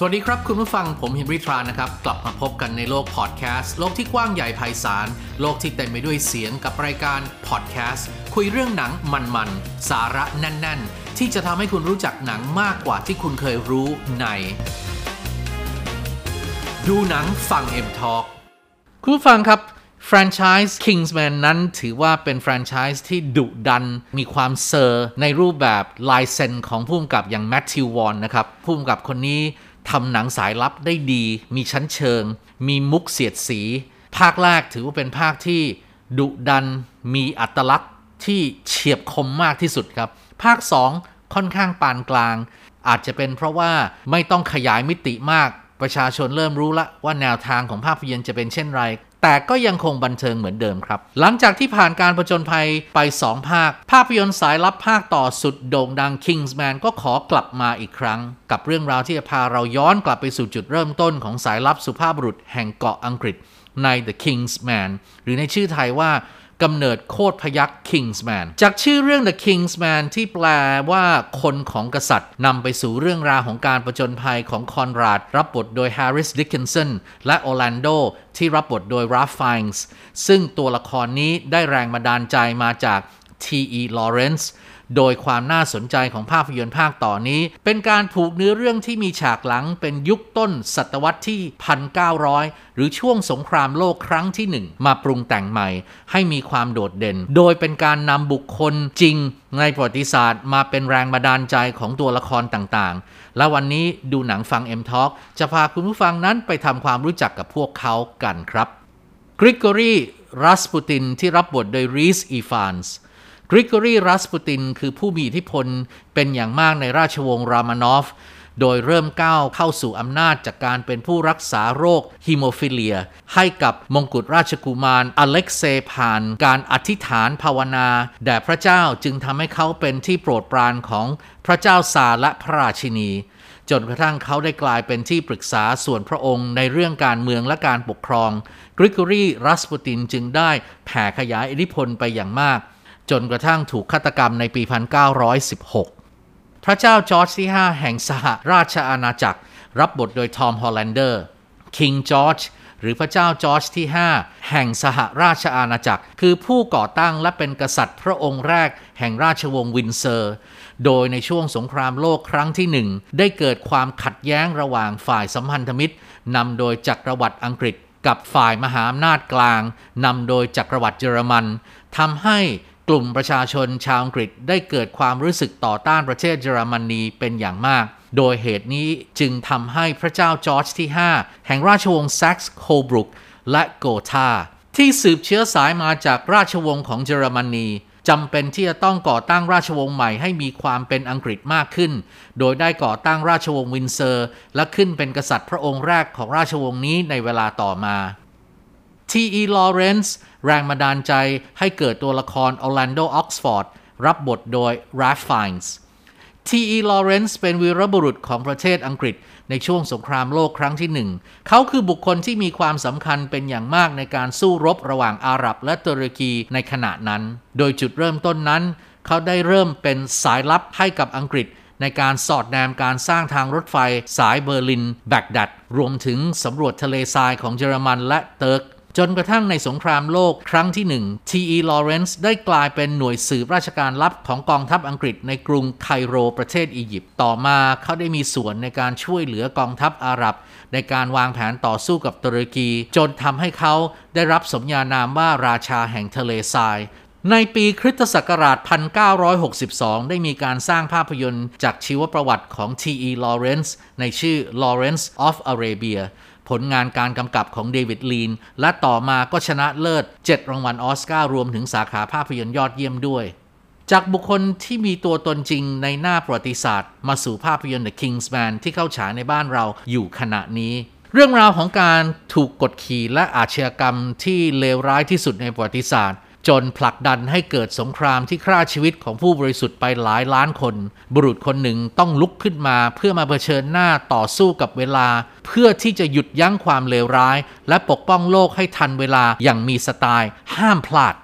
สวัสดีครับคุณผู้ฟังผมเฮนรี่ทรานะครับ กลับมาพบกันในโลกพอดแคสต์โลกที่กว้างใหญ่ไพศาล โลกที่เต็มไปด้วยเสียงกับรายการพอดแคสต์คุยเรื่องหนังมันๆ สาระแน่น ๆ ที่จะทำให้คุณรู้จักหนังมากกว่าที่คุณเคยรู้ใน ดูหนังฟัง M Talk คุณผู้ฟังครับแฟรนไชส์ Kingsman นั้นถือว่าเป็นแฟรนไชส์ที่ดุดัน มีความเซอร์ ในรูปแบบลายเซ็นของผู้กำกับอย่างแมทธิววอนนะครับผู้กำกับคนนี้ ทำหนังสายลับได้ดี มีชั้นเชิง มีมุกเสียดสี ภาคแรกถือว่าเป็นภาคที่ดุดัน มีอัตลักษณ์ที่เฉียบคมมากที่สุดครับ ภาค 2 ค่อนข้างปานกลาง อาจจะเป็นเพราะว่าไม่ต้องขยายมิติมาก ประชาชนเริ่มรู้ละว่าแนวทางของภาพยนตร์จะเป็นเช่นไร แต่ก็ยังคงบันเทิงเหมือนเดิมครับ หลังจากที่ผ่านการผจญภัยไป 2 ภาค ภาพยนตร์สายลับภาคต่อสุดโด่งดัง Kingsman ก็ขอกลับมาอีกครั้ง กับเรื่องราวที่จะพาเราย้อนกลับไปสู่จุดเริ่มต้นของสายลับสุภาพบุรุษแห่งเกาะอังกฤษใน The Kingsman หรือในชื่อไทยว่า กำเนิดโคตรพยัก Kingsman จากชื่อเรื่อง The Kingsman ที่แปลว่าคนของกษัตริย์นำไปสู่เรื่องราวของการประจนภัยของคอนราด รับบทโดย Harris Dickinson และ Orlando ที่รับบทโดย Ralph Fiennes ซึ่งตัวละครนี้ได้แรงบันดาลใจมาจาก T.E. Lawrence โดยความน่าสนใจของภาพยนตร์ภาคต่อนี้ เป็นการผูกเนื้อเรื่องที่มีฉากหลังเป็นยุคต้นศตวรรษที่ 1900 หรือช่วงสงครามโลกครั้งที่1มาปรุงแต่งใหม่ ให้มีความโดดเด่น โดยเป็นการนำบุคคลจริงในประวัติศาสตร์มาเป็นแรงบันดาลใจของตัวละครต่างๆ และวันนี้ดูหนังฟัง M Talk จะพาคุณผู้ฟังนั้นไปทำความรู้จักกับพวกเขากันครับกริกอรีรัสปูตินที่รับบทโดยรีสอีฟานส์ กริกอรีรัสปูตินคือผู้มีอิทธิพลเป็นอย่างมากในราชวงศ์โรมานอฟ โดยเริ่มก้าวเข้าสู่อำนาจจากการเป็นผู้รักษาโรคฮิโมฟิเลีย ให้กับมงกุฎราชกุมารอเล็กเซผ่านการอธิษฐานภาวนา แด่พระเจ้าจึงทำให้เขาเป็นที่โปรดปรานของพระเจ้าซาร์และพระราชินี จนกระทั่งเขาได้กลายเป็นที่ปรึกษาส่วนพระองค์ในเรื่องการเมืองและการปกครองกริกอรีรัสปูตินจึงได้แผ่ขยายอิทธิพลไปอย่างมาก จนกระทั่งถูกฆาตกรรมในปี 1916 พระเจ้าจอร์จที่ 5 แห่งสหราชอาณาจักร รับบทโดยทอมฮอลแลนเดอร์ King George หรือพระเจ้าจอร์จที่ 5 แห่งสหราชอาณาจักร คือผู้ก่อตั้งและเป็นกษัตริย์พระองค์แรกแห่งราชวงศ์วินด์เซอร์ โดยในช่วงสงครามโลกครั้งที่หนึ่งได้เกิดความขัดแย้งระหว่างฝ่ายสัมพันธมิตรนำโดยจักรวรรดิอังกฤษ กับฝ่ายมหาอำนาจกลางนำโดยจักรวรรดิเยอรมันทำให้ กลุ่มประชาชนชาวอังกฤษได้เกิดความรู้สึกต่อต้านประเทศเยอรมนีเป็นอย่างมาก โดยเหตุนี้จึงทำให้พระเจ้าจอร์จที่ 5 แห่งราชวงศ์แซกซ์โคบูร์กและโกธาที่สืบเชื้อสายมาจากราชวงศ์ของเยอรมนีจำเป็นที่จะต้องก่อตั้งราชวงศ์ใหม่ให้มีความเป็นอังกฤษมากขึ้น โดยได้ก่อตั้งราชวงศ์วินเซอร์ และขึ้นเป็นกษัตริย์พระองค์แรกของราชวงศ์นี้ในเวลาต่อมา T.E. Lawrence แรงบันดาลใจให้เกิดตัวละคร Orlando Oxford รับบทโดย Ralph Fiennes T.E. Lawrence เป็นวีรบุรุษของประเทศอังกฤษ ในช่วงสงครามโลกครั้งที่หนึ่ง เขาคือบุคคลที่มีความสำคัญเป็นอย่างมากในการสู้รบระหว่างอาหรับและตุรกีในขณะนั้น โดยจุดเริ่มต้นนั้น เขาได้เริ่มเป็นสายลับให้กับอังกฤษ ในการสอดแนมการสร้างทางรถไฟสายเบอร์ลิน แบกดัด รวมถึงสำรวจทะเลทรายของเยอรมันและเติร์ก จนกระทั่งในสงครามโลกครั้งที่หนึ่ง T.E. Lawrence ได้กลายเป็นหน่วยสืบราชการลับของกองทัพอังกฤษในกรุงไคโรประเทศอียิปต์ต่อมาเขาได้มีส่วนในการช่วยเหลือกองทัพอาหรับ ในการวางแผนต่อสู้กับตุรกี จนทำให้เขาได้รับสมญานามว่าราชาแห่งทะเลทรายในปีคริสตศักราช 1962 ได้มีการสร้างภาพยนตร์จากชีวประวัติของ T.E. Lawrence ในชื่อ Lawrence of Arabia ผลงานการกำกับของเดวิดลีน และต่อมาก็ชนะเลิศ 7 รางวัลออสการ์รวมถึงสาขาภาพยนตร์ยอดเยี่ยมด้วย จากบุคคลที่มีตัวตนจริงในหน้าประวัติศาสตร์ มาสู่ภาพยนตร์ The Kingsman ที่เข้าฉายในบ้านเราอยู่ขณะนี้เรื่องราวของการถูกกดขี่และอาชญากรรมที่เลวร้ายที่สุดในประวัติศาสตร์ จนผลักดันให้เกิดสงครามที่ฆ่าชีวิตของผู้บริสุทธิ์ไปหลายล้านคน บุรุษคนหนึ่งต้องลุกขึ้นมาเพื่อมาเผชิญหน้าต่อสู้กับเวลา เพื่อที่จะหยุดยั้งความเลวร้าย และปกป้องโลกให้ทันเวลาอย่างมีสไตล์ ห้ามพลาด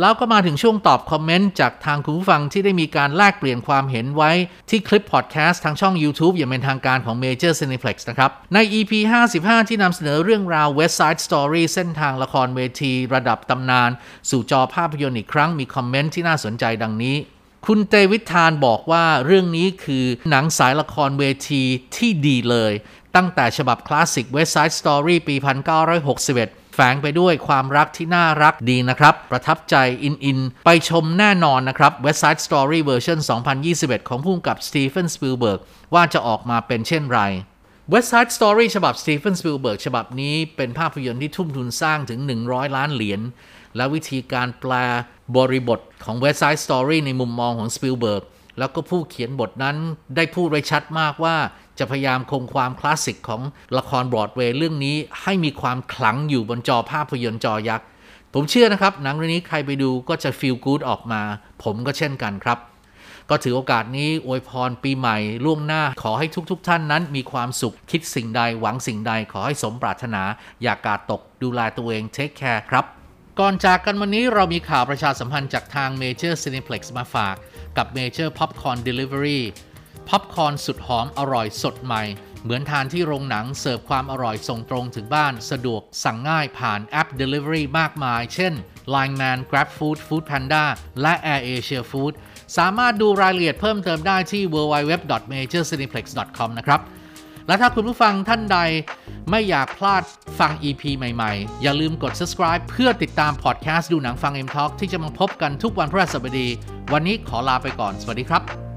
แล้วก็มาถึงช่วงตอบคอมเมนต์จากทางคุณผู้ฟังที่ได้มีการแลกเปลี่ยนความเห็นไว้ที่คลิปพอดแคสต์ทางช่อง YouTube อย่างเป็นทางการของ Major Cineplex นะครับ ใน EP 55 ที่นำเสนอเรื่องราว West Side Story เส้นทางละครเวทีระดับตำนาน สู่จอภาพยนตร์อีกครั้งมีคอมเมนต์ที่น่าสนใจดังนี้ คุณเตวิทานบอกว่าเรื่องนี้คือหนังสายละครเวทีที่ดีเลย ตั้งแต่ฉบับคลาสสิก West Side Story ปี 1961 แฝงไปด้วยความรักที่น่ารักดีนะครับ ประทับใจอินอิน ไปชมแน่นอนนะครับ West Side Story เวอร์ชัน2021 ของผู้กำกับสตีเฟนสปิลเบิร์กว่าจะออกมาเป็นเช่นไร West Side Story ฉบับสตีเฟนสปิลเบิร์กฉบับนี้เป็นภาพยนตร์ที่ทุ่มทุนสร้างถึง 100 ล้านเหรียญและวิธีการแปลบริบทของ West Side Story ในมุมมองของสปิลเบิร์กแล้วก็ผู้เขียนบทนั้นได้พูดไว้ชัดมากว่า จะพยายามคงความคลาสสิกของละครบรอดเวย์เรื่องนี้ให้มีความขลังอยู่บนจอภาพยนตร์จอยักษ์ ผมเชื่อนะครับ หนังเรื่องนี้ใครไปดูก็จะ feel good ออกมา ผมก็เช่นกันครับ ก็ถือโอกาสนี้อวยพรปีใหม่ล่วงหน้าขอให้ทุกๆท่านนั้น มีความสุขคิดสิ่งใดหวังสิ่งใดขอให้สมปรารถนา อย่าการ์ดตกดูแลตัวเอง take care ครับก่อนจากกันวันนี้เรามีข่าวประชาสัมพันธ์จากทาง Major Cineplex มาฝากกับ Major Popcorn Delivery ป๊อปคอร์นสุดหอมอร่อยสดใหม่ เหมือนทานที่โรงหนังเสิร์ฟความอร่อยส่งตรงถึงบ้านสะดวกสั่งง่ายผ่านแอป Delivery มากมาย เช่น Line Man Grab Food Food Panda และ Air Asia Food สามารถดูรายละเอียดเพิ่มเติมได้ที่ www.majorcineplex.com นะครับ และถ้าคุณผู้ฟังท่านใดไม่อยากพลาดฟัง EP ใหม่ๆ อย่าลืมกด subscribe เพื่อติดตามพอดแคสต์ดูหนังฟัง M Talk ที่จะมาพบกันทุกวันพฤหัสบดี วันนี้ขอลาไปก่อน สวัสดีครับ